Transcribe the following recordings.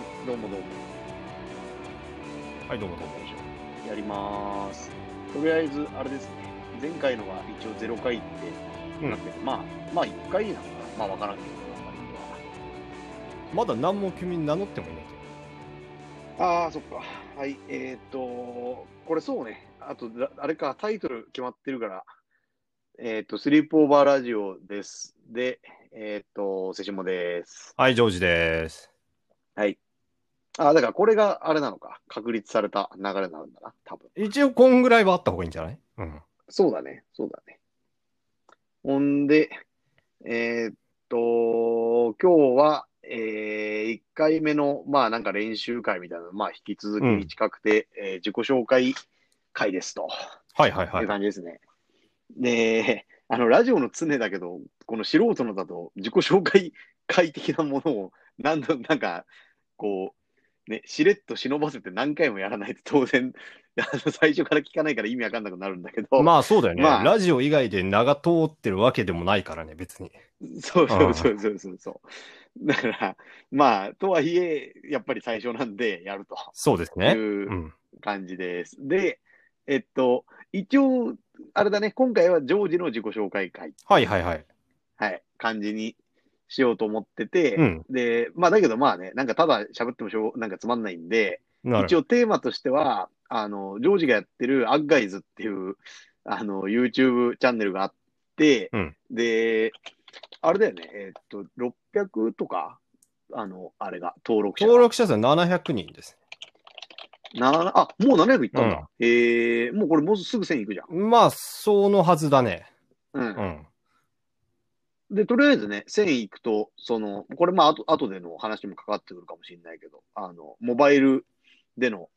はい、どうもどうも。はい、どうもどうも。やりまーす。とりあえず、あれですね。前回のが一応0回ってなって、まあ、まあ1回なのかな。まあわからんけど、まだ何も君名乗ってもいないけああ、そっか。はい、えー、っと、これそうね。あと、らあれか、タイトル決まってるから、えー、っと、スリープオーバーラジオです。で、えー、っと、セシモです。ど。はい、ジョージです。はい。ああ、だからこれがあれなのか。確立された流れになるんだな、多分。一応、こんぐらいはあった方がいいんじゃない？うん。そうだね、そうだね。ほんで、えーっと、今日は、えー、1回目の、まあなんか練習会みたいなの、まあ引き続うんき近くて、えー自己紹介会ですと、はいはいはいいう感じですね。で、あの、ラジオの常だけど、この素人のだと自己紹介会的なものを何度、なんか、こう、ね、しれっと忍ばせて何回もやらないと当然、最初から聞かないから意味わかんなくなるんだけど、まあそうだよね、まあラジオ以外で名が通ってるわけでもないからね、別に。そうそうそうそうそうそう。だから、まあ、とはいえ、やっぱり最初なんでやるとそうですね。いううん。感じです。で、えっと、一応、あれだね、今回はジョージの自己紹介会、はいはいはい。はい、感じにしようと思ってて、うん。で、まあだけどまあね、なんかただ喋ってもしょう、なんかつまんないんで、一応テーマとしては、あの、ジョージがやってるアッガイズっていう、あの、YouTube チャンネルがあって、うんで、あれだよね、えっと、600とか、あの、あれが、登録者が。登録者数は700人です。なあ、もう700いったんだ。ええもうこれもうすぐ1000いくじゃん。まあ、そのはずだね。うん。うん。で、とりあえずね、1000いくと、その、これまあ、あと、後での話にも関わってくるかもしれないけど、あの、モバイルでの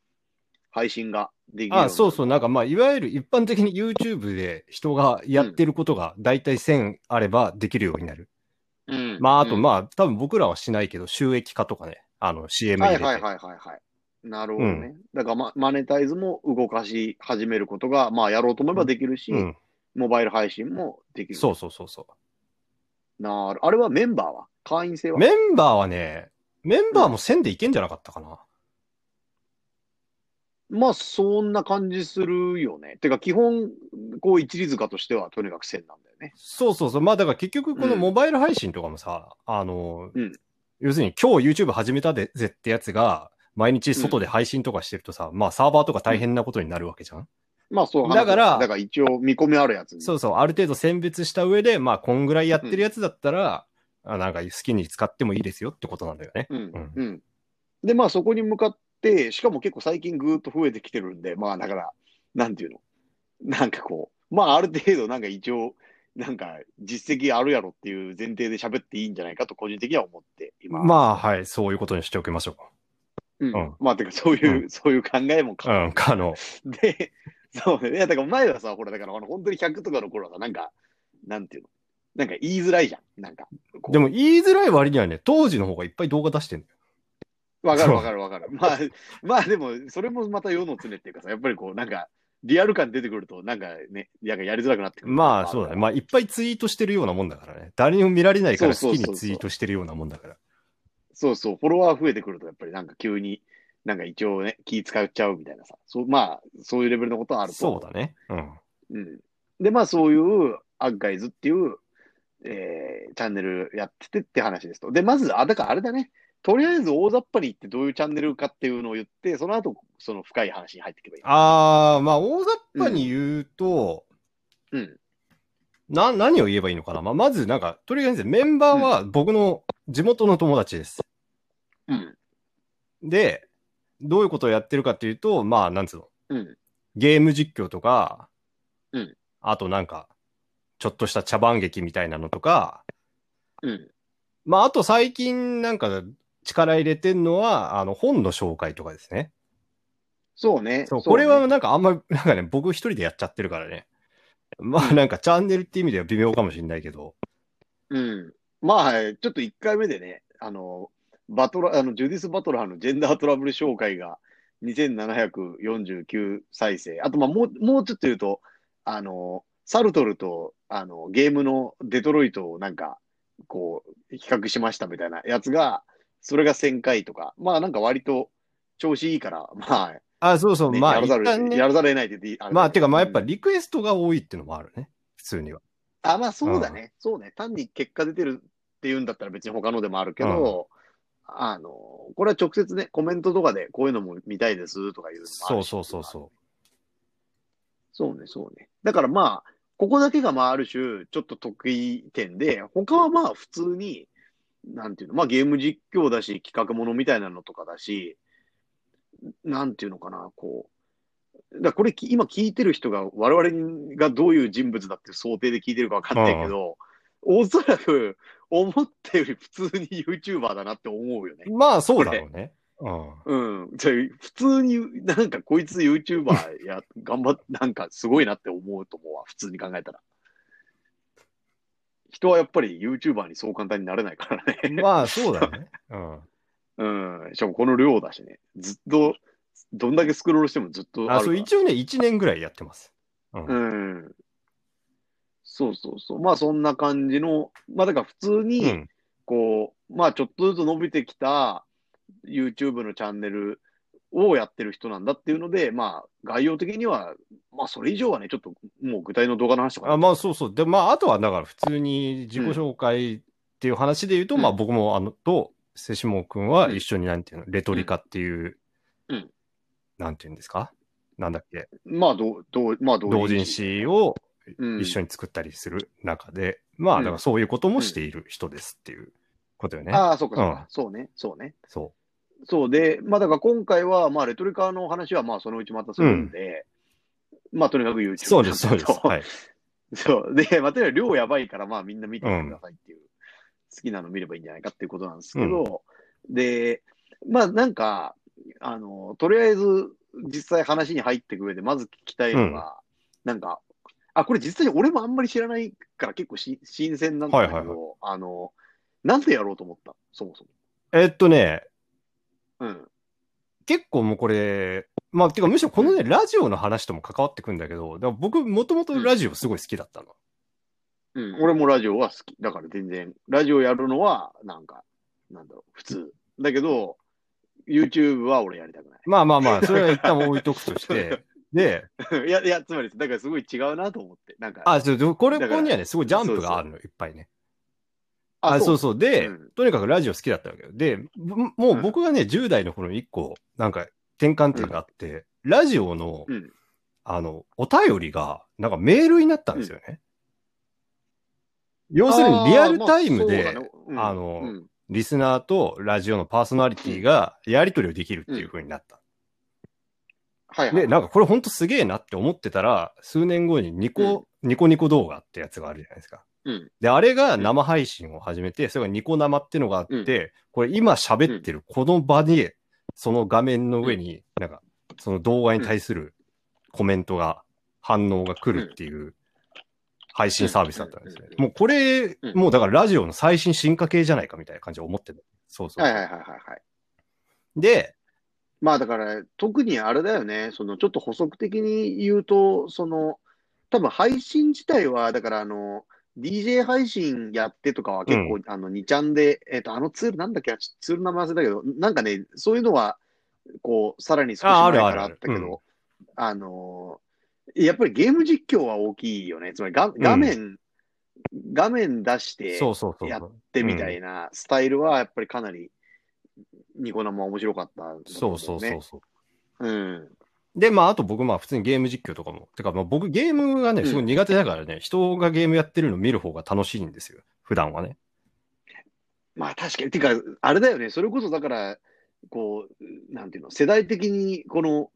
配信ができるようになるあそうそう、なんかまあ、いわゆる一般的に YouTube で人がやってることが大体1000あればできるようになる。うん。まあ、あとあ、まあ、多分僕らはしないけど、収益化とかね、あの、CM 入れて。はいはいはいはいはい。なるほどね。だから、ま、マネタイズも動かし始めることが、まあ、やろうと思えばできるし、うん。モバイル配信もできる。そうそうそうそなる。あれはメンバーは？会員制う。は？メンバーはね、メンバーも1000でいけんじゃなかったかな。まあ、そんな感じするよね。てか、基本、こう、一律塚としては、とにかく1000なんだよね。そうそうそう。まあだから結局このうんモバイル配信とかもさ、あの、うん要するに今日 YouTube 始めたでぜってやつが、毎日外で配信とかしてるとさ、まあサーバーとか大変なことになるわけじゃん、まあ、そう話だからだから一応、見込みあるやつに。そうそう、ある程度選別した上で、まあこんぐらいやってるやつだったら、あなんか好きに使ってもいいですよってことなんだよね。うんうんうん。で、まあ、そこに向かって、しかも結構最近ぐーっと増えてきてるんで、まあ、だから、なんていうの？なんかこう、まあ、ある程度、なんか一応、なんか、実績あるやろっていう前提で喋っていいんじゃないかと、個人的には思って、今。まあはい、そういうことにしておきましょうん。うんまあ、てか、そういう、うそういう考えもう。うん、可能。で、そうね。いや、だから前はさ、ほら、だから、あの本当に100とかの頃はさ、なんか、なんていうの？なんか言いづらいじゃん。なんか。こうでも言いづらい割にはね、当時の方がいっぱい動画出してんだよ。わかるわかるわかる。まあ、まあでも、それもまた世の常っていうかさ、やっぱりこう、なんか、リアル感出てくると、なんかね、なんかやりづらくなってくる。まあそうだね。まあいっぱいツイートしてるようなもんだからね。誰にも見られないから好そうそうそうそうきにツイートしてるようなもんだから。そうそう、フォロワー増えてくると、やっぱりなんか急に、なんか一応ね、気使っちゃうみたいなさ、そうまあ、そういうレベルのことはあると。そうだね。うん。うん。で、まあそういう、アッガイズっていう、えー、チャンネルやっててって話ですと。で、まず、あ、だからあれだね。とりあえず大雑把に言ってどういうチャンネルかっていうのを言って、その後、その深い話に入っていけばいい。あー、まあ大雑把に言うと、うん。な、何を言えばいいのかな。まあまずなんか、とりあえずメンバーは僕の地元の友達です。うん。で、どういうことをやってるかっていうと、まあなんつうの？うん。ゲーム実況とか、うんあとなんか、ちょっとした茶番劇みたいなのとか、うん。まああと最近なんか力入れてんのは、あの本の紹介とかですね。そうね。そう、ねこれはなんかあんま、なんかね、僕一人でやっちゃってるからね。まあなんかチャンネルって意味では微妙かもしれないけど。うん。まあ、はいちょっと1回目でね、あの、バトラ、あの、ジュディス・バトラーのジェンダートラブル紹介が2749再生。あと、まあ、もう、もうちょっと言うと、あの、サルトルと、あの、ゲームのデトロイトをなんか、こう、比較しましたみたいなやつがそれが1000回とか、まあなんか割と調子いいから、まあ、あ、そうそう、ねまあ、やらざる、ねやらざるを得ないって言ってまあ、てかまあやっぱうんリクエストが多いっていうのもあるね。普通には。あ、まあそうだね。そうね。単に結果出てるっていうんだったら別に他のでもあるけど、あの、これは直接ね、コメントとかでこういうのも見たいですとかいうのもあるしそうそうそうそそうね、そうね。だからまあ、ここだけがまあある種、ちょっと得意点で、他はまあ普通に、なんていうの、まあゲーム実況だし、企画ものみたいなのとかだし、なんていうのかな、こう。だこれき今聞いてる人が我々がどういう人物だって想定で聞いてるかわかんないけど、おそらく思ったより普通に YouTuber だなって思うよねう。。まあ、そうだろうね。うん。うん。じゃあ普通になんかこいつ YouTuber や、頑張っ、なんかすごいなって思うと思うわ。普通に考えたら。人はやっぱり YouTuber にそう簡単になれないからね。まあ、そうだね。うん。うん。しかもこの量だしね。ずっと、どんだけスクロールしてもずっとああ、そう、一応ね、1年ぐらいやってます。うん。うん。そうそうそう。まあそんな感じの、まあだから普通に、うん。こう、まあちょっとずつ伸びてきた YouTube のチャンネルをやってる人なんだっていうので、まあ概要的には、まあそれ以上はね、ちょっともう具体の動画の話とか、あまあ、そうそう。で、まあ、あとは、だから、普通に自己紹介っていう話で言うと、うん。まあ、僕も、あの、と、瀬下くん。は一緒に、なんていうの、レトリカっていう、うん。なんていうんですか？なんだっけ？まあどう、どう、まあ同同人誌をうん一緒に作ったりする中で、まあ、だからそういうこともしている人ですっていうことよね。ああ、そうかそうか、うんそうね、そうね。そそうで、まあだから今回は、まあレトリカの話はまあそのうちまたするんで、まあとにかく YouTube う。そうです、そうです。はい。そう。で、まあ、とにかく量やばいから、まあみんな見てくださいっていう、好きなの見ればいいんじゃないかっていうことなんですけど、で、まあなんか、あの、とりあえず実際話に入っていく上でまず聞きたいのが、なんか、あ、これ実際に俺もあんまり知らないから結構し新鮮なんだけど、はいはいはあの、なんでやろうと思ったそもそも。えっとね、うん。結構もうこれ、まあ、てかむしろこのね、ラジオの話とも関わってくんだけど、だから僕もともとラジオすごい好きだったの。うん。俺もラジオは好き。だから全然、ラジオやるのは、なんか、なんだろう、普通。だけど、YouTube は俺やりたくない。まあまあまあ、それは一旦置いとくとして、で、いや、いや、つまり、だからすごい違うなと思って。なんか、あ、そうでこれ、ここにはね、すごいジャンプがあるの、いっぱいね。ああ、そうそう。で、うんとにかくラジオ好きだったわけよ。で、ぼもう僕がね、10代の頃に一個、なんか、転換点があって、ラジオの、うんあの、お便りが、なんかメールになったんですよね。要するにリアルタイムで、あのうんリスナーとラジオのパーソナリティがやり取りをできるっていう風になった。はいはい。で、なんかこれほんとすげえなって思ってたら、数年後にニコ、ニコニコ動画ってやつがあるじゃないですか。うん。で、あれが生配信を始めて、それがニコ生っていうのがあって、これ今喋ってるこの場に、その画面の上に、なんか、その動画に対するコメントが、反応が来るっていう配信サービスだったんですねう。んもうこれ、うんもうだからラジオの最新進化系じゃないかみたいな感じで思ってる。そうそう。はいはいはいはいはい。で、まあだから、特にあれだよね、そのちょっと補足的に言うと、その、多分配信自体は、だからあの、DJ 配信やってとかは結構、あの、2ちゃんで、えっ、と、あのツールなんだっけ？ツールの名前忘れたけど、なんかね、そういうのは、こう、さらに少し前からあったけど、あのーやっぱりゲーム実況は大きいよね。つまり画画面、画面出して、そうそうそう。や。ってみたいなスタイルはやっぱりかなりニコ生面白かったんだとそうそうそうそう。うん。で、まあ、あと僕、まあ、普通にゲーム実況とかも。てか、まあ、僕、ゲームがね、うんすごい苦手だからね、人がゲームやってるの見る方が楽しいんですよ。普段はね。まあ確かに。てか、あれだよね。それこそだから、こう、なんていうの、世代的にこの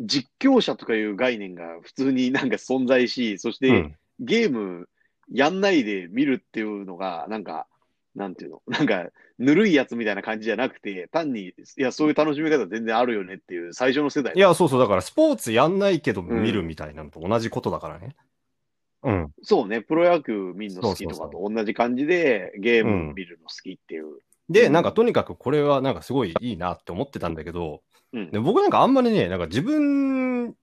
実況者とかいう概念が普通になんか存在し、そしてうん。ゲームやんないで見るっていうのが、なんか、なんていうの、なんか、ぬるいやつみたいな感じじゃなくて、単に、いや、そういう楽しみ方全然あるよねっていう最初の世代。いや、そうそう。だから、スポーツやんないけどん見るみたいなのと同じことだからね。うん。そうね、プロ野球見るの好きとかと同じ感じで、ゲーム見るの好きっていう。で、うんなんか、とにかくこれは、なんかすごいいいなって思ってたんだけど、うんで僕なんかあんまりね、なんか自分っ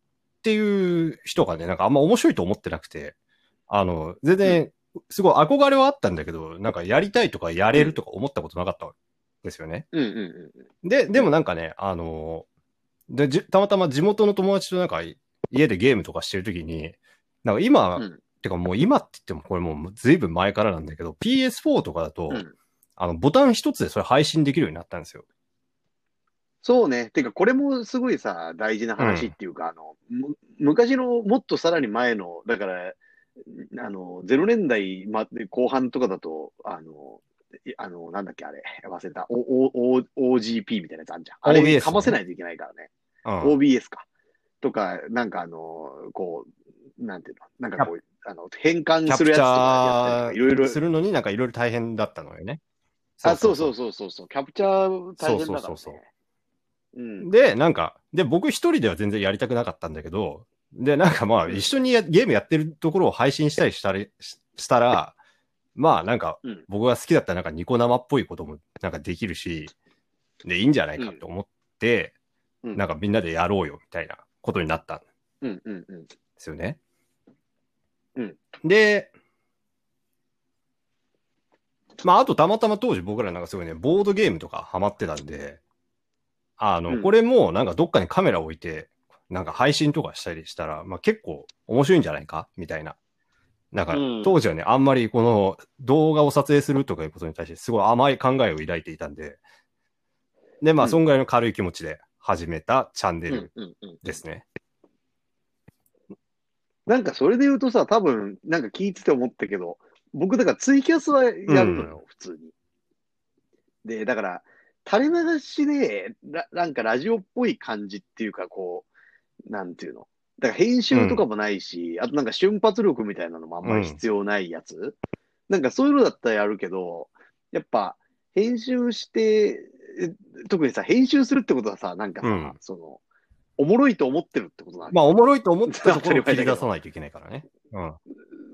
ていう人がね、なんかあんま面白いと思ってなくて、あの、全然、すごい憧れはあったんだけど、なんかやりたいとかやれるとか思ったことなかったわですよね。うんうんうん。で、でもなんかね、あのーで、じたまたま地元の友達となんか家でゲームとかしてるときに、なんか今、うんてかもう今って言ってもこれもうずいぶん前からなんだけど、PS4 とかだと、うんあの、ボタン一つでそれ配信できるようになったんですよ。そうね。てか、これもすごいさ、大事な話っていうか、あの、む昔のもっとさらに前の、だから、あの、0年代まで後半とかだと、あの、いあの、なんだっけ、あれ、忘れた。お、お、お OGP みたいなやつあんじゃん。あれ、ねかませないといけないからね。うん。OBS か。とか、なんかあの、こう、なんていうの、なんかこう、あの、変換するやつとかいろいろ。するのになんかいろいろ大変だったのよね。あ、そうそうそうそうそう。キャプチャー大変だから、ね。そうそうそうそううん。で、なんか、で、僕一人では全然やりたくなかったんだけど、で、なんかまあ、うん一緒にやゲームやってるところを配信したりしたりししたら、まあなんかうん、僕が好きだったらなんかニコ生っぽいこともなんかできるし、で、いいんじゃないかと思って、うんなんかみんなでやろうよみたいなことになったんでうんうんうん。すよね。うん。で、まああとたまたま当時僕らなんかすごいね、ボードゲームとかハマってたんで、あの、うんこれもなんかどっかにカメラ置いて、なんか配信とかしたりしたら、まあ結構面白いんじゃないか？みたいな。なんかうん当時はね、あんまりこの動画を撮影するとかいうことに対してすごい甘い考えを抱いていたんで、で、まあうんそんぐらいの軽い気持ちで始めたチャンネうんルうんうん。ですね。なんかそれで言うとさ、多分、なんか聞いてて思ったけど、僕だからツイキャスはやるのよ、普通に。で、だから、垂れ流しで、らなんかラジオっぽい感じっていうか、こう、なんていうの？だから編集とかもないし、あとなんか瞬発力みたいなのもあんまり必要ないやつ。なんかそういうのだったらやるけど、やっぱ編集して、え特にさ、編集するってことはさ、なんかさ、うんその、おもろいと思ってるってことなんだまあおもろいと思ったところを切り出さないといけないからね。うん。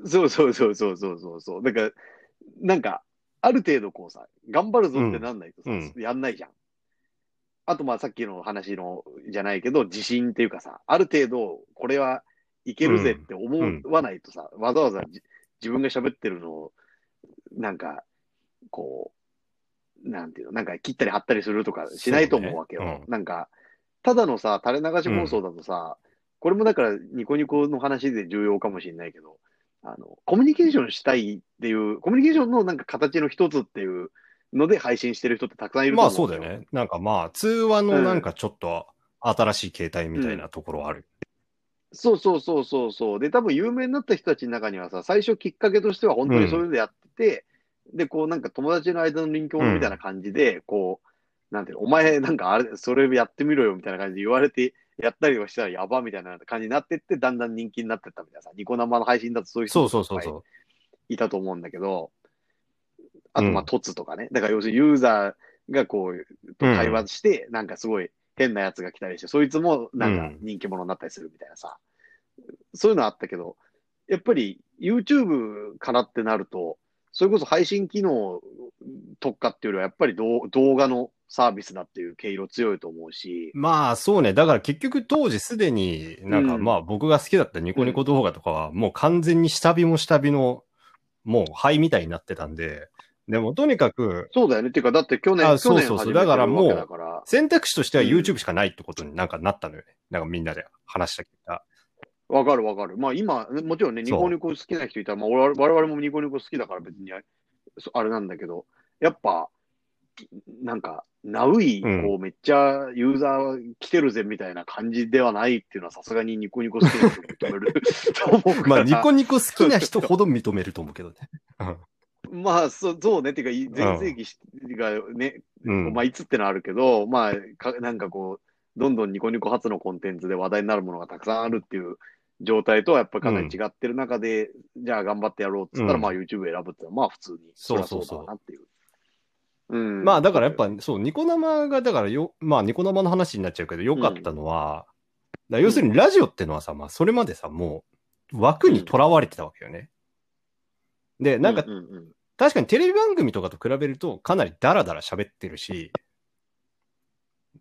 そうそうそうそうそうそうそう。だから、なんか、ある程度こうさ、頑張るぞってなんないとさ、うんやんないじゃん。あとまあさっきの話のじゃないけど、自信っていうかさ、ある程度これはいけるぜって思わないとさ、わざわざじ自分が喋ってるのを、なんか、こう、なんていうの、なんか切ったり貼ったりするとかしないと思うわけよ。ね。うん。なんか、ただのさ、垂れ流し放送だとさ、これもだからニコニコの話で重要かもしれないけど、あの、コミュニケーションしたいっていう、コミュニケーションのなんか形の一つっていうので配信してる人ってたくさんいるとまあそうだよね。なんかまあ、通話のなんかちょっと新しい形態みたいなところある。そうそうそうそうそう。で、多分有名になった人たちの中にはさ、最初きっかけとしては本当にそういうのでやってて、で、こうなんか友達の間の人気者みたいな感じで、こう、なんていうの、お前なんかあれ、それやってみろよみたいな感じで言われて、やったりはしたらやばみたいな感じになってって、だんだん人気になってったみたいなさ、ニコ生の配信だとそういう人そうもいっぱいそうそうそう。いたと思うんだけど、あと、まあ、うんトツとかね。だから、要するにユーザーがこう、と会話して、なんかすごい変なやつが来たりして、そいつもなんか人気者になったりするみたいなさ。そういうのあったけど、やっぱり YouTube からってなると、それこそ配信機能特化っていうよりは、やっぱり動動画のサービスだっていう毛色強いと思うし、まあそうね。だから結局当時すでになんかうんまあ僕が好きだったニコニコ動画とかはもう完全に下火も下火のもう灰みたいになってたんで、でもとにかくそうだよね。っていうか、だって去年、あそうそうそうだからもう選択肢としてはうん YouTube しかないってことになんかなったのよね。なんかみんなで話した結果。わかるわかる。まあ今、もちろんね、ニコニコ好きな人いたら、まあ我々もニコニコ好きだから別にあれなんだけど、やっぱ、なんか、ナウイ、うんこう、めっちゃユーザー来てるぜみたいな感じではないっていうのはさすがにニコニコ好きな人認めると思うから。まあニコニコ好きな人ほど認めると思うけどね。まあ、そう、そうね。っていうか、全盛期しがね、うん。まあ、いつってのはあるけど、まあか、なんかこう、どんどんニコニコ初のコンテンツで話題になるものがたくさんあるっていう状態とはやっぱりかなり違ってる中で、じゃあ頑張ってやろうっつったら、うんまあ YouTube 選ぶってのはまあ普通に、そうそうそうなっていう。うん。まあだからやっぱそう、ニコ生がだからよ、まあニコ生の話になっちゃうけど良かったのは、だから要するにラジオってのはさ、まあそれまでさ、もう枠にとらわれてたわけよね。で、なんかうんうんうん確かにテレビ番組とかと比べるとかなりダラダラ喋ってるし、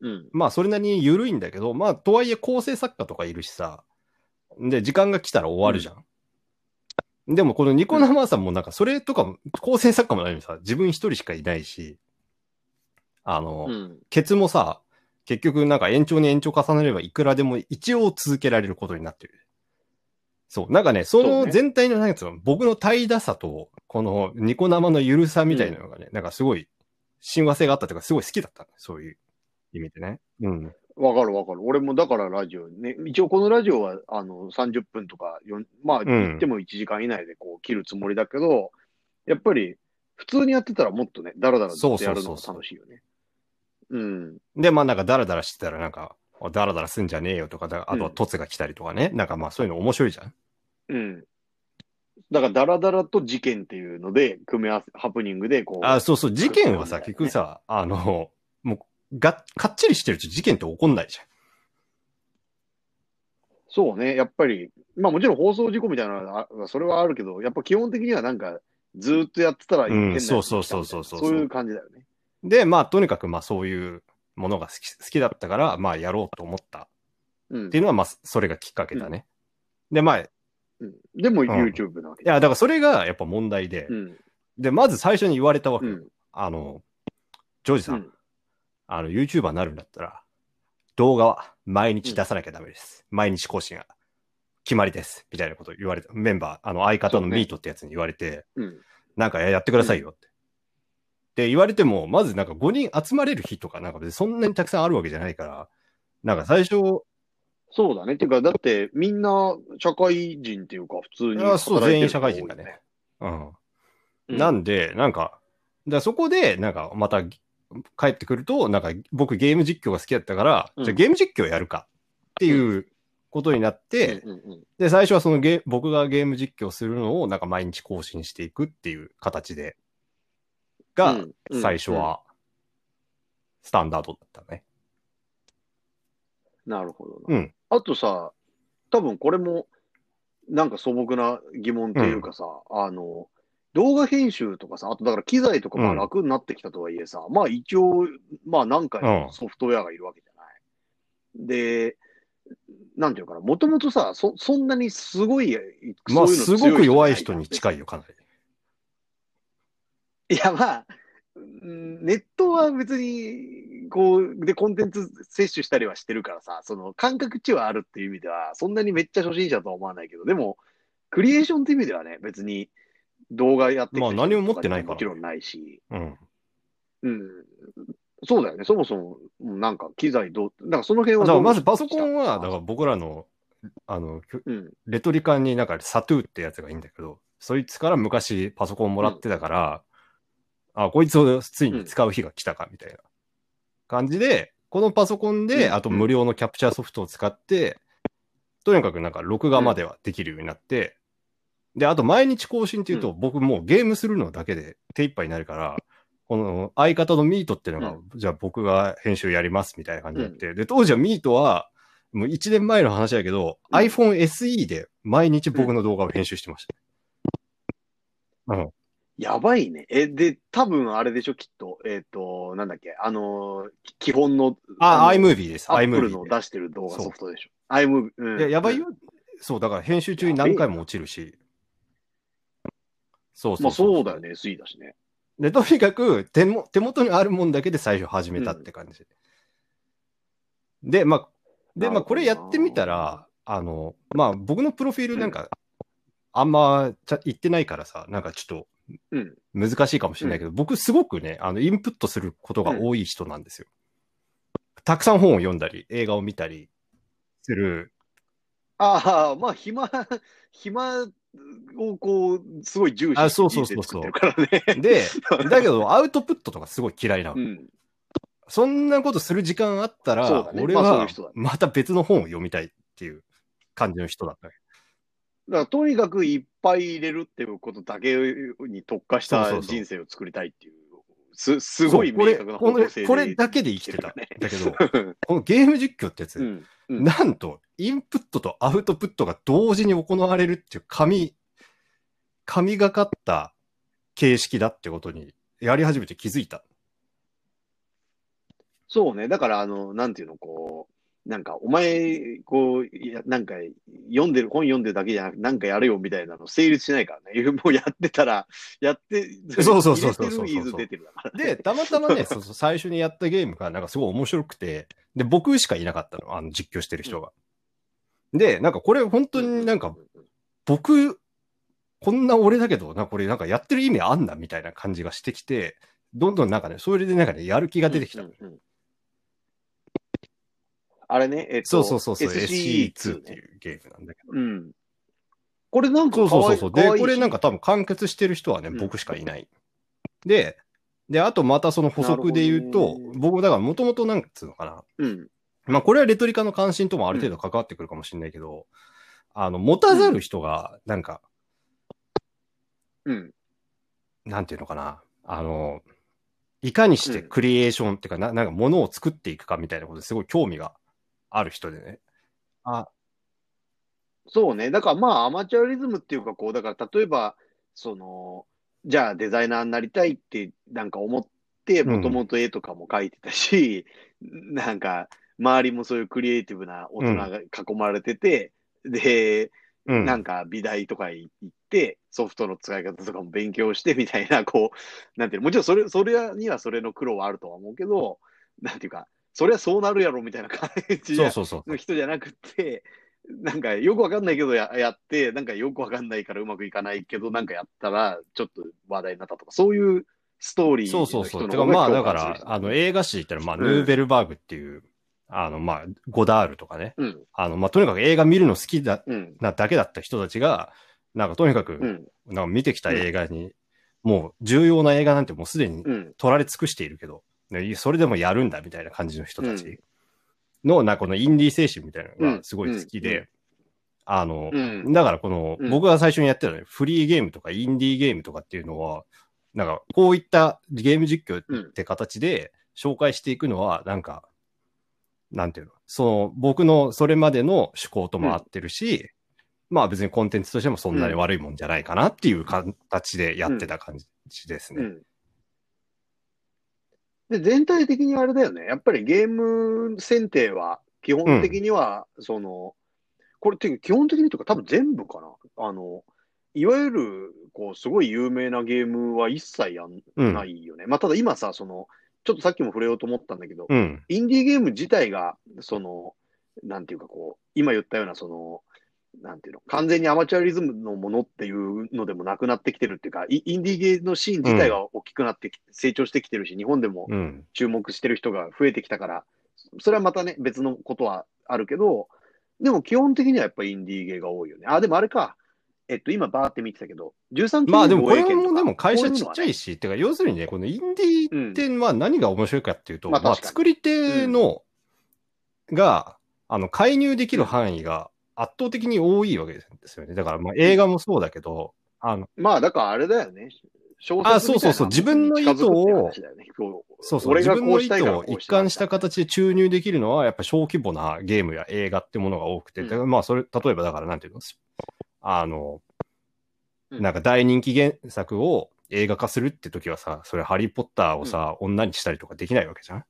うん。まあそれなりに緩いんだけど、まあとはいえ構成作家とかいるしさ、で、時間が来たら終わるじゃん。でもこのニコ生さんもなんかそれとかも構成作家もないのにさ、自分一人しかいないし、あの、うん。ケツもさ、結局なんか延長に延長重ねればいくらでも一応続けられることになってる。そう。なんかね、その全体のなんつうの、僕の怠惰さと、このニコ生のゆるさみたいなのがね、なんかすごい親和性があったというか、すごい好きだったのそういう意味でね。うん。わかるわかる。俺もだからラジオね、一応このラジオはあの30分とかまあん言っても1時間以内でこう切るつもりだけど、やっぱり普通にやってたらもっとね、だらだらずっとやるのが楽しいよね。うん。で、まあなんかダラダラしてたらなんか、おダラダラすんじゃねえよとか、だあとはうん凸が来たりとかね。なんかまあそういうの面白いじゃん。うん。だから、だらだらと事件っていうので、組み合わせ、ハプニングで、こう。あ、そうそう、事件はさ、結局さ、あの、もう、が、かっちりしてると事件って起こんないじそうね、やっぱり、まあもちろん放送事故みたいなのは、あそれはあるけど、やっぱ基本的にはなんか、ずーっとやってたら変なやつそうそうそうそうそうそういう感じだよね。ゃん。で、まあ、とにかくまあそういうものが好き好きだったから、まあやろうと思ったっうんていうのは、まあ、それがきっかけだね。で、まあ、いうん。でもん YouTube なわけや、だからそれがやっぱ問題で、うん。で、まず最初に言われたわけよ。うん。あの、ジョージさん、うん。あの、YouTuber になるんだったら、動画は毎日出さなきゃダメです。毎日更新が決まりです。みたいなこと言われた。メンバー、あの、相方のそうねミートってやつに言われて、うん。なんかやってくださいよって。で、言われても、まずなんか5人集まれる日とか、なんか別にそんなにたくさんあるわけじゃないから、なんか最初、そうだね。っていうか、だって、みんな、社会人っていうか、普通にあそう、働いてる全員社会人だね。うん。うん。なんで、なんか、だそこで、なんかまた帰ってくると、なんか僕ゲーム実況が好きだったから、うん。じゃあゲーム実況やるか。っていうことになって、うん。うんうんで、最初はそのゲ僕がゲーム実況するのをなんか毎日更新していくっていう形で、が、最初はスタンダードだったね。なるほどな。うん。あとさ、多分これも、なんか素朴な疑問というかさ、あの、動画編集とかさ、あとだから機材とかまあうん楽になってきたとはいえさ、まあ一応、まあ何回もソフトウェアがいるわけじゃない。で、なんていうかな、もともとさ、そ、そんなにすごい、まあ、すごく弱い人強に近いよ、かなり。いや、まあ、うんネットは別に、こう、で、コンテンツ摂取したりはしてるからさ、その感覚値はあるっていう意味では、そんなにめっちゃ初心者とは思わないけど、でも、クリエーションっていう意味ではね、別に動画やってまあ何も持ってないからもちろんないし、うん。うん。そうだよね、そもそも、うんなんか機材どう、だからその辺はだからどうまずパソコンは、だから僕らの、あの、うん。レトリカになんかサトゥーってやつがいいんだけど、そいつから昔パソコンもらってたから、あ、こいつをついに使う日が来たか、みたいな感じで、このパソコンで、うん。あと無料のキャプチャーソフトを使って、とにかくなんか録画まではできるようになって、で、あと毎日更新っていうと、う僕もうゲームするのだけで手一杯になるから、この相方のミートっていうのが、じゃあ僕が編集やりますみたいな感じになって、で、当時はミートは、もう1年前の話だけど、うん。iPhone SE で毎日僕の動画を編集してました。うん。やばいね。え、で、多分あれでしょ、きっと。えっ、と、なんだっけ、あのー、き基本の、あ、の iMovie です。アップルので。出してる動画ソフトでしょ。iMovie。うんいや、やばいよ。そう、だから編集中に何回も落ちるし。そうそうまあそうだよね、SE だしね。で、とにかく手も、手元にあるもんだけで最初始めたって感じ。で、まあ、で、まあ、これやってみたら、あの、まあ、僕のプロフィールなんか、あんまちゃ言ってないからさ、なんかちょっうん。と難しいかもしれないけど、僕すごくね、あの、インプットすることが多い人なんですよ。たくさん本を読んだり、映画を見たりする。ああ、まあ、暇、暇をこう、すごい重視あそうしてそうそうそう人生作ってるからね。で、だけど、アウトプットとかすごい嫌いなの。うん。そんなことする時間あったら、ね俺はまた別の本を読みたいっていう感じの人だったね。だから、とにかくいっぱい入れるっていうことだけに特化した人生を作りたいっていう、す、すごい明確なこれ方向性でこれだけで生きてた。ねだけど、このゲーム実況ってやつ、うん。うんなんと、インプットとアウトプットが同時に行われるっていう神、神がかった形式だってことにやり始めて気づいた。そうね。だから、あの、なんていうの、こなんか、お前、こう、いやなんか、読んでる、本読んでるだけじゃなくて、なんかやれよみたいなの成立しないからね。もうやってたら、やって、そうそうそうそう入れてるイーズ出てるだからねで、たまたまね、そうそう、最初にやったゲームがなんかすごい面白くて、で、僕しかいなかったの、あの、実況してる人が。で、なんかこれ本当になんか、僕、こんな俺だけど、な、これなんかやってる意味あんなみたいな感じがしてきて、どんどんなんかね、それでなんかね、やる気が出てきた。うんうんうんあれね、えっと、そうそうそうそう、SCE2 SC2 っていうゲームなんだけど。うん。これなんかそうそうそうそう。で、これなんかか多分完結してる人はね、うん僕しかいない。で、で、あとまたその補足で言うと僕だからもともとなんつうのかな。うん。まあこれはレトリカの関心ともある程度関わってくるかもしれないけど、あの、持たざる人が、なんか、うん。なんていうのかな。あの、いかにしてクリエーションっていうか、ななんか物を作っていくかみたいなことですごい興味がある人でね。あ、そうね。だからまあ、アマチュアリズムっていうか、こう、だから例えば、その、じゃあデザイナーになりたいってなんか思って、うんもともと絵とかも描いてたし、なんか、周りもそういうクリエイティブな大人が囲まれてて、で、うん。なんか美大とか行って、ソフトの使い方とかも勉強してみたいな、こう、なんていうの、もちろんそれ、それにはそれの苦労はあるとは思うけど、なんていうか、それはそうなるやろみたいな感じ そうそうそう。の人じゃなくて、なんかよくわかんないけどややって、なんかよくわかんないからうまくいかないけど、なんかやったらちょっと話題になったとか、そういうストーリーそうそうそう。てかまあだから、あの映画史って言ったら、まあ、うん。ヌーベルバーグっていう、あのまあ、ゴダールとかね。うん、あのまあとにかく映画見るの好きだうん、なだけだった人たちが、なんかとにかく、うん、なんか見てきた映画に、もう重要な映画なんてもうすでにうん、取られ尽くしているけど、ねそれでもやるんだみたいな感じの人たちの、なこのインディー精神みたいなのがすごい好きで、あの、うん、だからこの、うん。僕が最初にやってたね、フリーゲームとかインディーゲームとかっていうのは、なんかこういったゲーム実況って形で紹介していくのは、なんか、なんていうの、その僕のそれまでの趣向とも合ってるし、まあ別にコンテンツとしてもそんなに悪いもんじゃないかなっていう形でやってた感じですね。うん。で、全体的にあれだよね。やっぱりゲーム選定は、基本的には、その、これって基本的にというか多分全部かな。あの、いわゆる、こう、すごい有名なゲームは一切やんうん。ないよね。まあ、ただ今さ、その、ちょっとさっきも触れようと思ったんだけど、うん。インディーゲーム自体が、その、なんていうかこう、今言ったような、その、なんていうの、完全にアマチュアリズムのものっていうのでもなくなってきてるっていうか、イインディーゲーのシーン自体が大きくなってき、成長してきてるし、日本でもうん。注目してる人が増えてきたから、それはまたね、別のことはあるけど、でも基本的にはやっぱりインディーゲーが多いよね。あ、でもあれか。えっと、今バーって見てたけど、13まあでもこれもでも会社ちっちゃこううのはねいし、てか要するにね、このインディーってまあ何が面白いかっていうと、まあまあ確かに作り手の、が、あの、介入できる範囲が圧倒的に多いわけですよね。だからまあ映画もそうだけど、あの、まあ、だからあれだよね。小あそうそうそう。自分の意図をそうそう、自分の意図を一貫した形で注入できるのは、やっぱ小規模なゲームや映画ってものが多くて、うん。だからまあそれ、例えばだからなんていうの、あの、うん。なんか大人気原作を映画化するって時はさ、それハリーポッターをさ、女にしたりとかできないわけじゃん？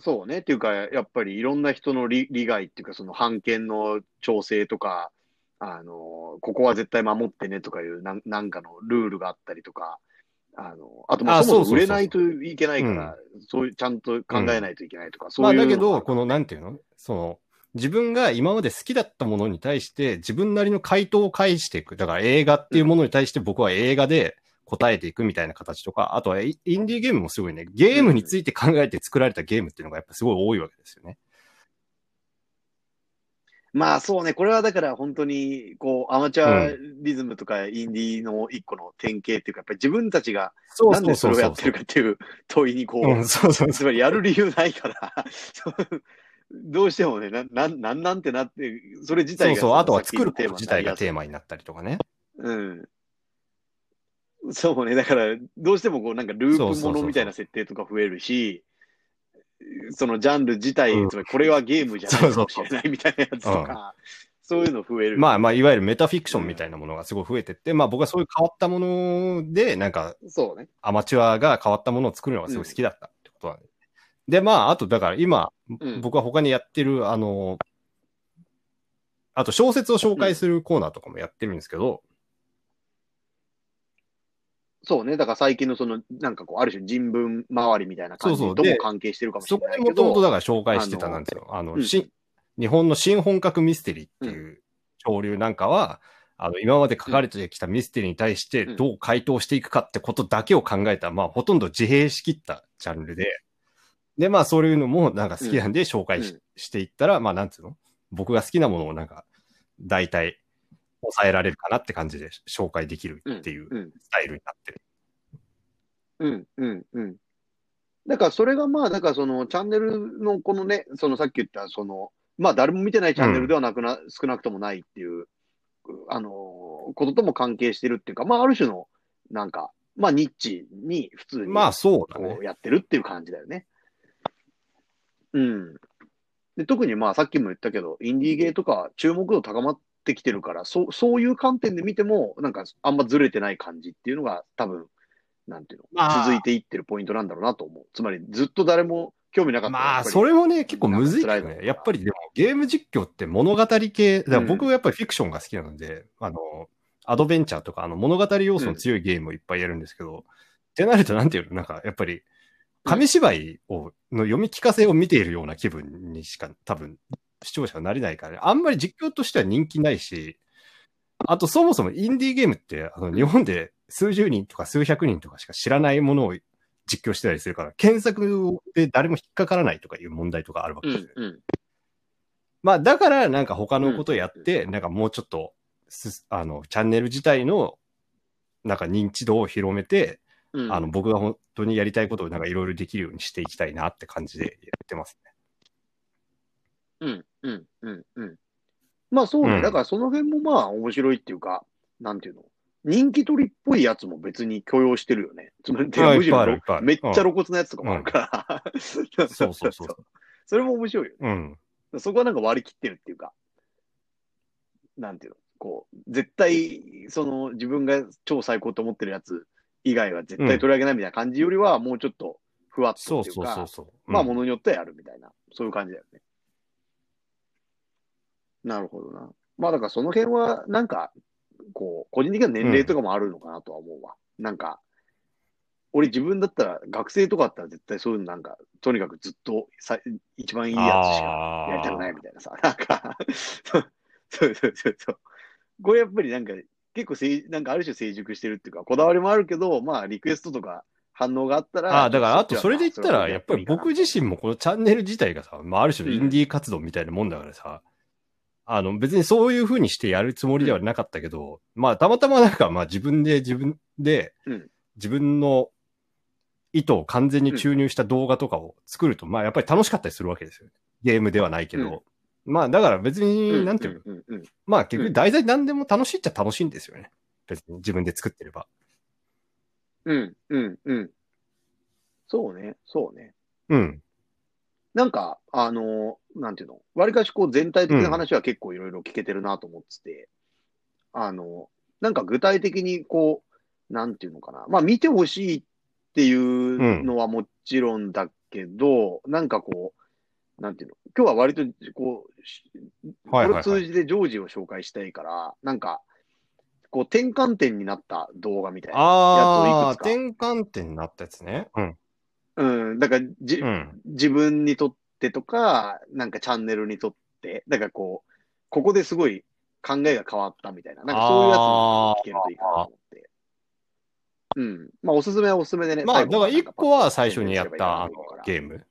そうね。っていうか、やっぱりいろんな人の利利害っていうか、その判権の調整とか、あの、ここは絶対守ってねとかいうなんなんかのルールがあったりとか、あの、あとまああそもそうそうそうそうそも売れないといけないから、そういう、ちゃんと考えないといけないとか、そうまあいうのがだけど、このなんていうの？その、自分が今まで好きだったものに対して自分なりの回答を返していく。だから映画っていうものに対して僕は映画で答えていくみたいな形とか、あとはイインディーゲームもすごいね、ゲームについて考えて作られたゲームっていうのがやっぱすごい多いわけですよね。まあそうね、これはだから本当に、こう、アマチュアリズムとかインディーの一個の典型っていうか、やっぱり自分たちがそなんでそれをやってるかっていう問いにこう。つまりやる理由ないから、どうしてもね、な、なん、なんなんてなって、それ自体がそうそう。あとは作ること自体がテーママになったりとかね。うん。そうね、だから、どうしてもこう、なんかループものみたいな設定とか増えるし、そのジャンル自体、うんつまりこれはゲームじゃないかもしれないみたいなやつとか、そういうの増える。まあまあ、いわゆるメタフィクションみたいなものがすごい増えてって、まあ僕はそういう変わったもので、なんかそうね。アマチュアが変わったものを作るのがすごい好きだったってことなんで。で、まあ、あと、だから今、うん僕は他にやってる、あの、あと小説を紹介するコーナーとかもやってるんですけど、そうね。だから最近のその、なんかこう、ある種人文周りみたいな感じとも関係してるかもしそれないけこでもともとど、だから紹介してたなんですよ。あの、うんし日本の新本格ミステリーっていう潮流なんかは、あの、今まで書かれてきたミステリーに対してうん。どう回答していくかってことだけを考えた、まあ、ほとんど自閉しきったジャンルで、で、まあ、そういうのもなんか好きなんで紹介し,、うん。していったら、まあ、なんつうの僕が好きなものをなんか、大体、抑えられるかなって感じで紹介できるっていううん。スタイルになってる。うん、うん、うん。だからそれがまあ、だからそのチャンネルのこのね、そのさっき言った、その、まあ誰も見てないチャンネルではなくな、少なくともないっていう、あのーこととも関係してるっていうか、まあある種の、なんか、まあニッチに普通にまあ、そうだねやってるっていう感じだよね。うん。で、特にまあさっきも言ったけど、インディーゲーとか注目度高まってきてるから、そう、そういう観点で見ても、なんかあんまずれてない感じっていうのが多分、なんていうの、まあ。続いていってるポイントなんだろうなと思う。つまりずっと誰も興味なかったらまあ、それもね、結構むずいけどね。やっぱりでも、ゲーム実況って物語系、だ僕はやっぱりフィクションが好きなので、あの、アドベンチャーとか、あの、物語要素の強いゲームをいっぱいやるんですけど、ってなると、なんていうの、なんか、やっぱり、紙芝居を、の読み聞かせを見ているような気分にしか、多分、視聴者はなれないからね。あんまり実況としては人気ないし、あと、そもそもインディーゲームって、あの、日本で数十人とか数百人とかしか知らないものを実況してたりするから、検索で誰も引っかからないとかいう問題とかあるわけですよ。うん、うん。まあ、だから、なんか他のことをやって、なんかもうちょっとす、あの、チャンネル自体の、なんか認知度を広めて、うん、あの、僕が本当にやりたいことをなんかいろいろできるようにしていきたいなって感じでやってますね。うん、うん、うん、うん。まあそうね。うんだからその辺もまあ面白いっていうか、なんていうの？人気取りっぽいやつも別に許容してるよね。つまり、めっちゃ露骨なやつとかもあるから。そうそうそう そう。それも面白いよね。うん。そこはなんか割り切ってるっていうか、なんていうの、こう、絶対、その自分が超最高と思ってるやつ以外は絶対取り上げないみたいな感じよりは、もうちょっとふわっとっていうか、そうそうそう。まあ、うんものによってはやるみたいな、そういう感じだよね。なるほどな。まあ、だからその辺は、なんか、こう、個人的な年齢とかもあるのかなとは思うわ。なんか、俺自分だったら、学生とかだったら絶対そういうのなんか、とにかくずっとさ一番いいやつしかやりたくないみたいなさ、なんか、そうそうそうそう。これやっぱりなんか、結構せい、なんかある種成熟してるっていうか、こだわりもあるけど、まあ、リクエストとか反応があったら、ああ、だから、あとそれで言ったら、まあやっぱり僕自身もこのチャンネル自体がさ、まあ、ある種のインディー活動みたいなもんだからさ、あの、別にそういう風にしてやるつもりではなかったけど、まあ、たまたまなんか、まあ、自分で自分でうん、自分の意図を完全に注入した動画とかを作ると、まあ、やっぱり楽しかったりするわけですよ。ゲームではないけど。まあ、だから別に、なんていうの、うんうんうんまあ、結局題材何でも楽しいっちゃ楽しいんですよね。別に自分で作ってれば。うん、うん、うん。そうね、そうね。うん。なんか、あの、なんていうの、わりかしこう全体的な話は結構いろいろ聞けてるなと思ってて、あの、なんか具体的にこう、なんていうのかな、まあ見てほしいっていうのはもちろんだけど、なんかこう、なんていうの、今日は割とこう、しこはいはいはいれを通じてジョージを紹介したいから、なんか、こう転換点になった動画みたいなやつをああ、いくつか。転換点になったやつね。うん。うん、だからじ、うん。自分にとってとか、なんかチャンネルにとって、だからこう、ここですごい考えが変わったみたいな、なんかそういうやつも聞けるといいかなと思って。うん。まあ、おすすめはおすすめでね。まあ、だから一個は最初にやったゲーム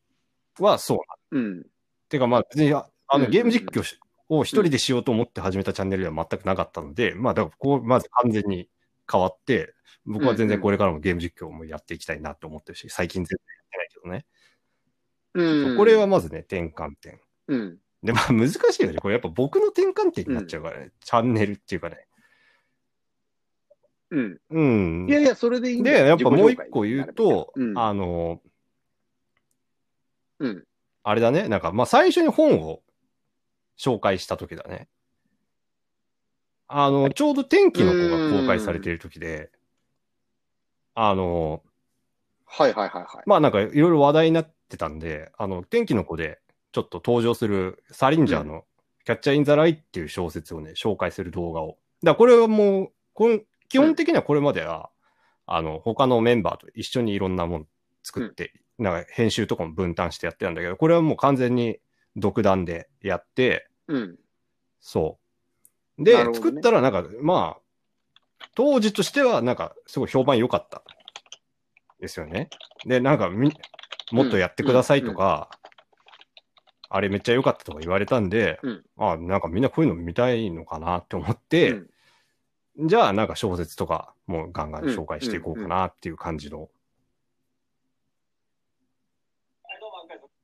はそうなの。うん。てかまあ別にああのうんゲーム実況しを一人でしようと思って始めたチャンネルでは全くなかったので、まあだからこう、まず完全に変わって、僕は全然これからもゲーム実況もやっていきたいなと思ってるし、最近全然やってないけどね。うん。これはまずね、転換点。うん。で、まあ難しいよね。これやっぱ僕の転換点になっちゃうからね。チャンネルっていうかね。うん。うん。いやいや、それでいいんだで、よやっぱもう一個言うと、うん。あの、うん。あれだね。なんか、まあ最初に本を紹介した時だね。あの、ちょうど天気の子が公開されている時で、あの、はいはいはいはい。まあなんかいろいろ話題になってたんで、あの、天気の子でちょっと登場するサリンジャーのキャッチャー・イン・ザ・ライっていう小説をね、紹介する動画を。だからこれはもう、こん基本的にはこれまでは、あの、他のメンバーと一緒にいろんなもん作って、なんか編集とかも分担してやってたんだけど、これはもう完全に独断でやって、うん。そう。で、なるほどね作ったらなんか、まあ、当時としてはなんかすごい評判良かった。ですよね。で、なんかみ、もっとやってくださいとか、あれめっちゃ良かったとか言われたんで、うんあなんかみんなこういうの見たいのかなって思って、うんじゃあなんか小説とかもうガンガン紹介していこうかなっていう感じの。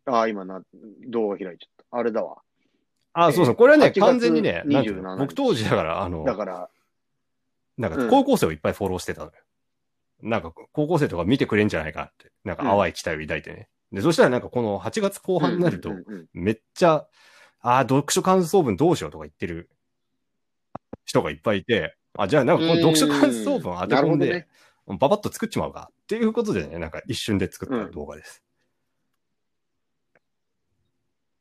ああ、今な、動画開いちゃった。あれだわ。あ、そうそう、これはね、8月完全にね、なんていうの27僕当時だから、あの、だから、なんかうん高校生をいっぱいフォローしてたのよ。なんか高校生とか見てくれんじゃないかって、なんか淡い期待を抱いてね。で、そしたらなんかこの8月後半になるとうん、うんうんめっちゃ、ああ、読書感想文どうしようとか言ってる人がいっぱいいて、あ、じゃあなんかこの読書感想文当て込んで。ババッと作っちまうかっていうことでね、なんか一瞬で作った動画です。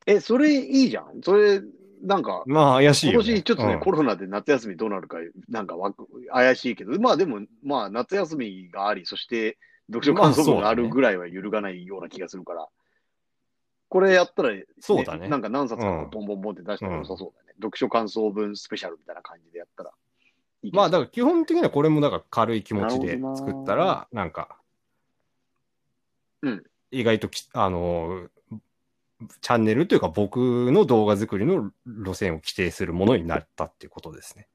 え、それいいじゃん。それ、なんか、まあ怪しいよ、ね。今年ちょっとね、うん。コロナで夏休みどうなるか、なんかわく怪しいけど、まあでも、まあ夏休みがあり、そして読書感想文があるぐらいは揺るがないような気がするから、これやったら、そうだね。なんか何冊かうん。ボンボンボンって出したら良さそうだね。読書感想文スペシャルみたいな感じでやったらいい気まあだ。から基本的にはこれもなんか軽い気持ちで作ったら、なんか、うん。意外とき、あのー、チャンネルというか僕の動画作りの路線を規定するものになったっていうことですね。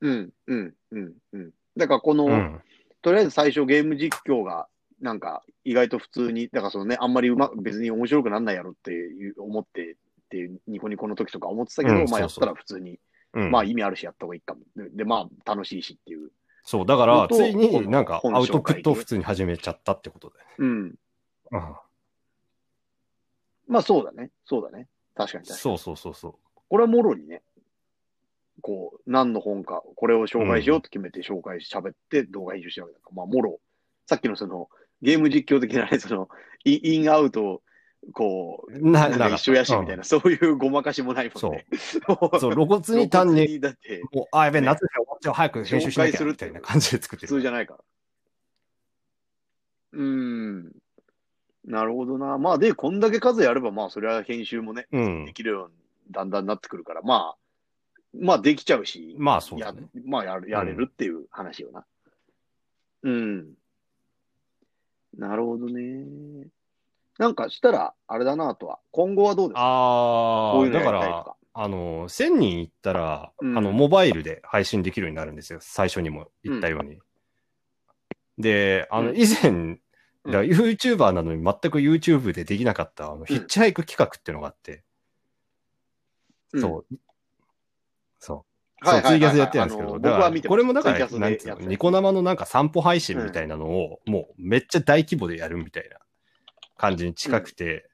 うん、うん、うん、うん。だからこの、うん。とりあえず最初ゲーム実況が、なんか意外と普通に、だからそのね、あんまりうま、別に面白くなんないやろっていう思って、っていうニコニコの時とか思ってたけど、うんまあやったら普通に、うん、まあ意味あるしやった方がいいかも。で、でまあ楽しいしっていう。そう、だから、ついになんか本アウトプットを普通に始めちゃったってことで。うん。うん。まあそうだね。そうだね。確かに確かに。そうそうそうそう。これはもろにね、こう、何の本か、これを紹介しようと決めて紹介し、喋って動画編集してるわけだから、まあもろ、さっきのその、ゲーム実況的なね、その、イインアウト、こう、ななんか一緒やしみたいな、そういうごまかしもないもんね。そう そう、露骨に単に、だって、もう、あ、やべえ、ね夏で終わっちゃう、早く編集しなきゃ紹介するってみたいな感じで作ってる。普通じゃないから。うーん。なるほどな。まあ、で、こんだけ数やれば、まあ、それは編集もね、うんできるようにだんだんなってくるから、まあ、まあ、できちゃうし、まあそうだね。やまあやる、やれるっていう話よな。うん。なるほどね。なんかしたら、あれだなとは、今後はどうですか？ああ、こういうのだから。あの、1000人行ったら、うんあの、モバイルで配信できるようになるんですよ。最初にも言ったように。で、あの、うん以前、だから YouTuber なのに全く YouTube でできなかった、あの、ヒッチハイク企画っていうのがあって、うん。そう。そう。はいはいはいはい。そうツイキャスでやってるんですけど、だからこれもだから、なんつうの、ニコ生のなんか散歩配信みたいなのを、もうめっちゃ大規模でやるみたいな感じに近くて、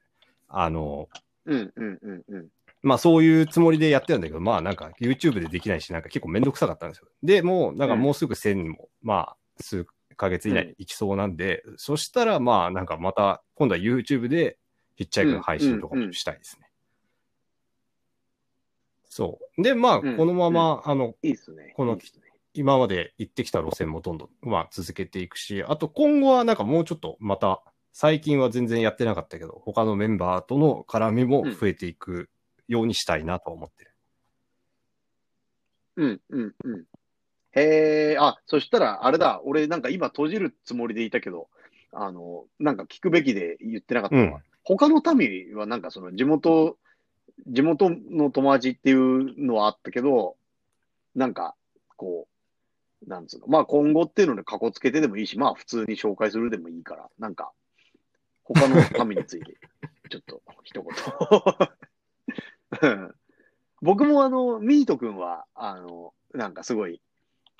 あの、うんうんうんうん。まあそういうつもりでやってたんだけど、まあなんか YouTube でできないし、なんか結構めんどくさかったんですよ。で、もうなんかもうすぐ1000も、まあ数ヶ月以内に行きそうなんで、そしたらまあなんかまた今度は YouTube でヒッチハイクの配信とかもしたいですね。そう。で、まあうんこのまま、あの、いいっすね。このいいね今まで行ってきた路線もどんどん、まあ、続けていくし、あと今後はなんかもうちょっとまた、最近は全然やってなかったけど、他のメンバーとの絡みも増えていくようにしたいなとは思ってる。うんうんうん。へえ、あ、そしたら、あれだ、俺なんか今閉じるつもりでいたけど、あの、なんか聞くべきで言ってなかったのは、うん他の民はなんかその地元、地元の友達っていうのはあったけど、なんか、こう、なんつうの、まあ今後っていうので過去つけてでもいいし、まあ普通に紹介するでもいいから、なんか、他の民について、ちょっと一言。うん僕もあの、ミート君は、あの、なんかすごい、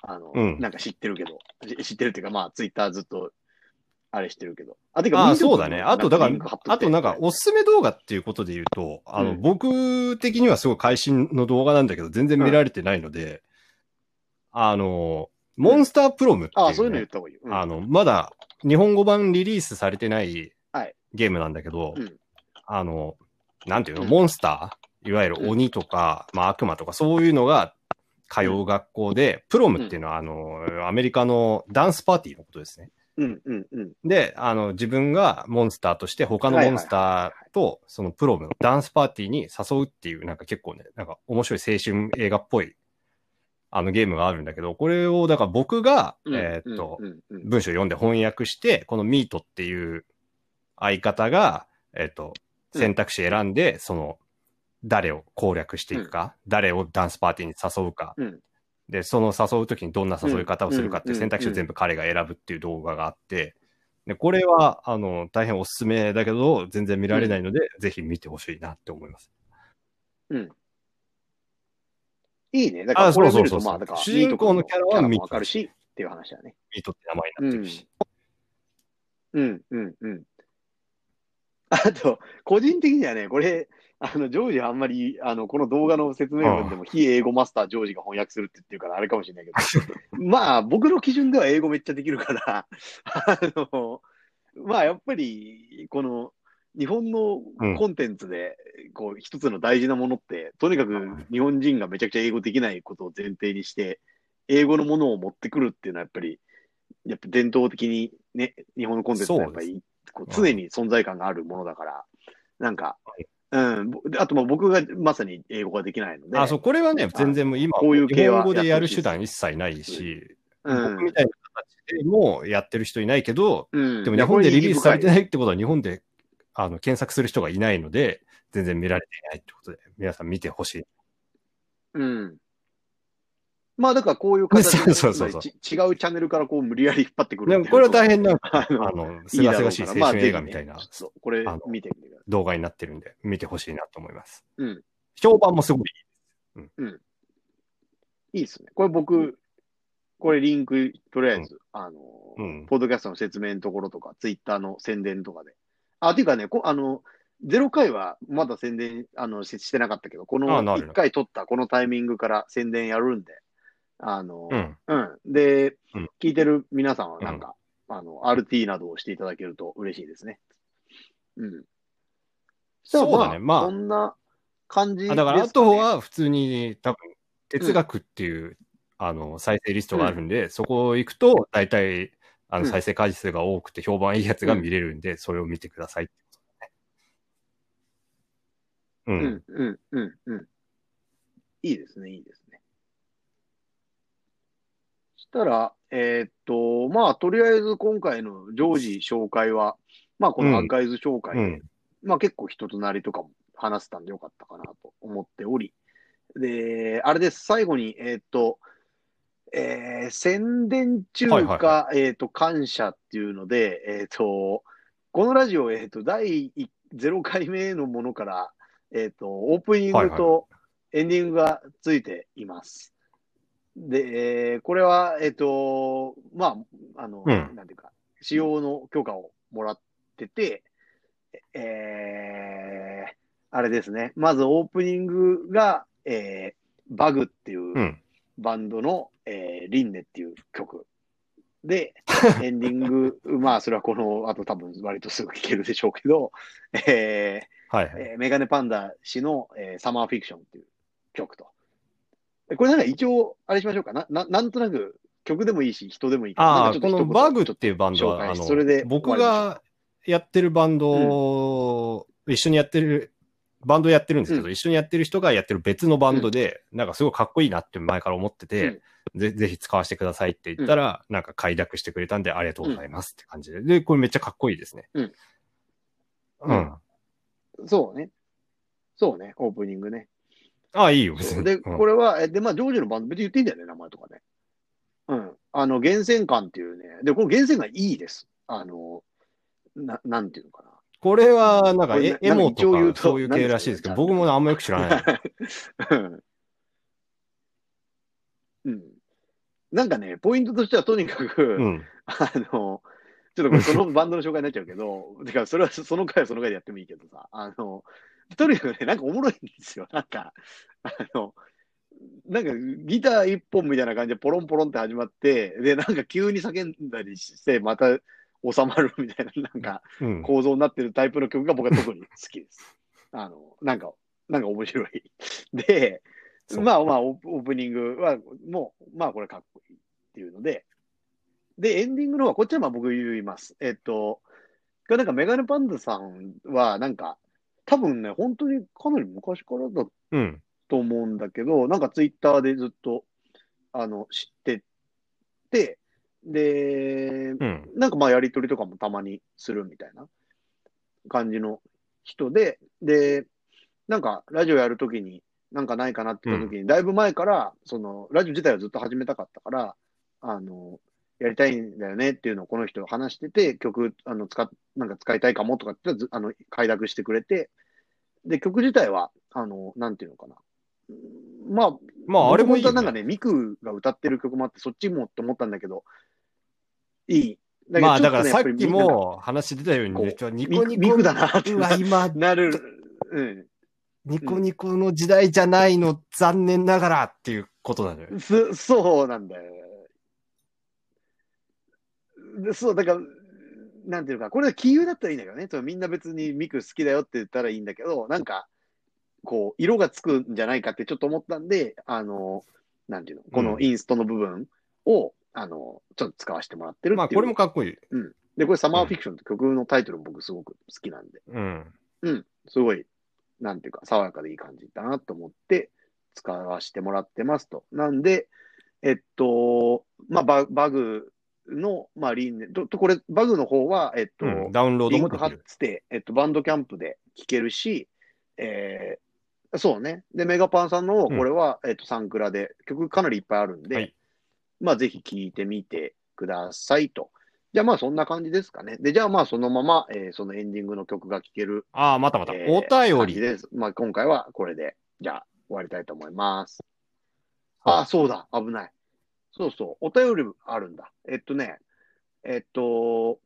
あの、うん。なんか知ってるけど、し知ってるっていうか、まあツイッターずっと、あれしてるけど。あ、てか、そうだね。あと、だからリンク貼っ、といてあとなんか、おすすめ動画っていうことで言うと、あの、うん。僕的にはすごい会心の動画なんだけど、全然見られてないので、あの、モンスタープロムっていう、ねああ、そういうの言った方がいい。よ。うん。あの、まだ日本語版リリースされてないはい。ゲームなんだけど、うん。あの、なんていうの、うん。モンスター？いわゆる鬼とか、まあ悪魔とかそういうのが通う学校で、プロムっていうのは、あの、アメリカのダンスパーティーのことですね。うんうんうん。で、あの、自分がモンスターとして他のモンスターとそのプロムのダンスパーティーに誘うっていう、なんか結構ね、なんか面白い青春映画っぽい、あのゲームがあるんだけど、これを、だから僕が、うんえーっと、文章読んで翻訳して、このミートっていう相方が、えっ、と、選択肢選んで、その、誰を攻略していくか、誰をダンスパーティーに誘うか、うん。で、その誘うときにどんな誘い方をするかっていううん。選択肢を全部彼が選ぶっていう動画があって、で、これは、あの、大変おすすめだけど、全然見られないので、ぜひ見てほしいなって思います。いいね。だからあこれそうそうそう見ると、まあ、だから、主人公のキャラはミート君のキャラもわかるし、っていう話だね。ミートって名前になってるし。うん、うん、うん。あと、個人的にはね、これ、あの、ジョージはあんまり、あの、この動画の説明文でも、非英語マスタージョージが翻訳するって言ってるから、あれかもしれないけど、まあ、僕の基準では英語めっちゃできるから、あの、まあ、やっぱり、この、日本のコンテンツで、こう、一つの大事なものって、とにかく日本人がめちゃくちゃ英語できないことを前提にして、英語のものを持ってくるっていうのはやっぱり、やっぱ伝統的にね、日本のコンテンツはやっぱり、こう常に存在感があるものだから、なんか、うん、ぼあとまあ僕がまさに英語ができないので、あ、そう、これはね、全然もう今、こういう系は日本語でやる手段一切ないし、うん僕みたいな形でもやってる人いないけど、うん、でも日本でリリースされてい。ないってことは日本であの検索する人がいないので、全然見られていないってことで、皆さん見てほしい。うん。まあだからこういう形で、そうそうそうち違うチャンネルからこう無理やり引っ張ってくるでも。これは大変な、あのあの、いすがすがしい青春映画みたいなまあねそうこれ見てみてくださ動画になってるんで、見てほしいなと思います。うん。評判もすごい。い。いいですね。これ僕、これリンク、とりあえず、あの、うん。ポッドキャストの説明のところとか、ツイッターの宣伝とかで。あ、ていうかね、こあの、0回はまだ宣伝あのししてなかったけど、このあなる1回撮ったこのタイミングから宣伝やるんで、あの、うん。うん。で、うん聞いてる皆さんはなんか、あの、RT などをしていただけると嬉しいですね。うん。そうだね。まあそ、んな感じですあだからあとは普通に多分、哲学っていう、あの、再生リストがあるんで、そこ行くと、大体、あの、うん再生回数が多くて評判いいやつが見れるんで、それを見てくださいってことだね。う。うんん、うん、うん、うん。いいですね、いいですね。したら、えーっと、まあ、とりあえず今回の常時紹介は、まあ、このアーカイズ紹介で、うん。まあ結構人となりとかも話せたんでよかったかなと思っており。で、あれです。最後に、えーっと、えー宣伝中か、はいえーっと、感謝っていうので、えーっと、このラジオ、えーっと、第0回目のものから、えーっと、オープニンはいグとエンディングがついています。で、えーこれは、えーっと、まあ、あの、うんなんていうか、使用の許可をもらってて、えー、あれですね。まずオープニングが、えー、バグっていううんバンドの、えー、リンネっていう曲。で、エンディング、まあ、それはこの後多分割とすぐ聴けるでしょうけど、えはいはい。ーえーメガネパンダ氏の、えーサマーフィクションっていう曲と。これなんか一応、あれしましょうか？な。ななんとなく曲でもいいし、人でもいい。ああ、このバグっていうバンドは、あのしそれで、僕がやってるバンド、一緒にやってる、バンドやってるんですけど、うん一緒にやってる人がやってる別のバンドで、なんかすごいかっこいいなって前から思ってて、ぜぜひ使わせてくださいって言ったら、なんか快諾してくれたんで、ありがとうございますって感じで。で、これめっちゃかっこいいですね。うん。うん。そうね。そうね、オープニングね。ああ、いいよ、別に。で、うんこれは、えで、まあ、ジョージのバンド、別に言っていいんだよね、名前とかね。うん。あの、源泉館っていうね、で、この源泉館いいです。あの、な、なんていうのかな。これは、なんか、エエモとかそういう系らしいですけど、僕もあんまよく知らない。うんうん。なんかね、ポイントとしてはとにかく、うん。あの、ちょっとこれそのバンドの紹介になっちゃうけど、てか、それはその回はその回でやってもいいけどさ、あの、とにかくね、なんかおもろいんですよ。なんか、あの、なんかギター一本みたいな感じでポロンポロンって始まって、で、なんか急に叫んだりして、また収まるみたいな、なんかうん。構造になってるタイプの曲が僕は特に好きです。あの、なんか、なんか面白い。で、まあまあ、オープニングは、もう、まあこれかっこいいっていうので、で、エンディングの方は、こっちはまあ僕言います。えっと、なんかメガネパンダさんは、なんか、多分ね、本当にかなり昔からだうん。と思うんだけど、なんかツイッターでずっと、あの、知ってて、で、うん。なんかまあやりとりとかもたまにするみたいな感じの人で、で、なんかラジオやるときになんかないかなって言ったときに、だいぶ前から、その、ラジオ自体はずっと始めたかったから、あの、やりたいんだよねっていうのをこの人話してて、曲、あの、使っ、なんか使いたいかもとかってず、あの、快諾してくれて、で、曲自体は、あの、なんていうのかな。うんまあ、まあ、あれもいいよ、ね。僕本当はなんかね、ミクが歌ってる曲もあって、そっちもって思ったんだけど、いい。まあ、だからさっきも話出たようにニミコニコ。ミクだなって今、なる。うん。ニコニコの時代じゃないの、残念ながらっていうことなのよ。そそうなんだよ。でそう、だから、なんていうのか、これは杞憂だったらいいんだけどね。みんな別にミク好きだよって言ったらいいんだけど、なんか、こう、色がつくんじゃないかってちょっと思ったんで、あの、なんていうの、このインストの部分を、あの、ちょっと使わせてもらってるまあ、っていう。これもかっこいい。で、これサマーフィクションって曲のタイトル僕すごく好きなんで、うん。うん、すごい、なんていうか、爽やかでいい感じだなと思って使わせてもらってますと。なんで、えっと、まあ、ババグの、まあ、理念と、とこれ、バグの方は、えっと、うん、ダウンロードリンク貼っ。て、えっと、バンドキャンプで聴けるし、えー、そうね。で、メガパンさんの、これは、えっと、サンクラで、曲かなりいっぱいあるんで、はいまあ、ぜひ聴いてみてくださいと。じゃあ、まあ、そんな感じですかね。で、じゃあ、まあ、そのまま、えーそのエンディングの曲が聴ける、ああ、またまた。えーお便り。です。まあ、今回はこれで、じゃあ、終わりたいと思います。あ、そうだ、危ない。そうそう、お便りあるんだ。えっとね、えっと、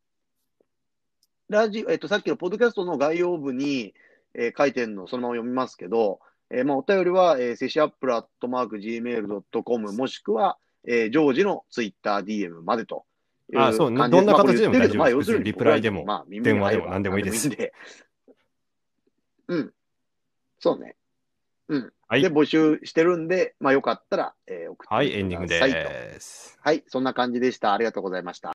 ラジオ、えっと、さっきのポッドキャストの概要部に、えー書いてるのをそのまま読みますけど、えーまあ、お便りは、えー、セシアップルアットマーク Gmail.com もしくは、えー、ジョージのツイッター DM までというあそうどんな形でもまあこれ言ってるけどまあ、大丈夫要するに、リプライでもまあ、電話でも何でもいいですうん。そうね。うん。はいで、募集してるんで、まあ、よかったら、えー送ってはい、くださいとエンディングです。はい、そんな感じでした。ありがとうございました。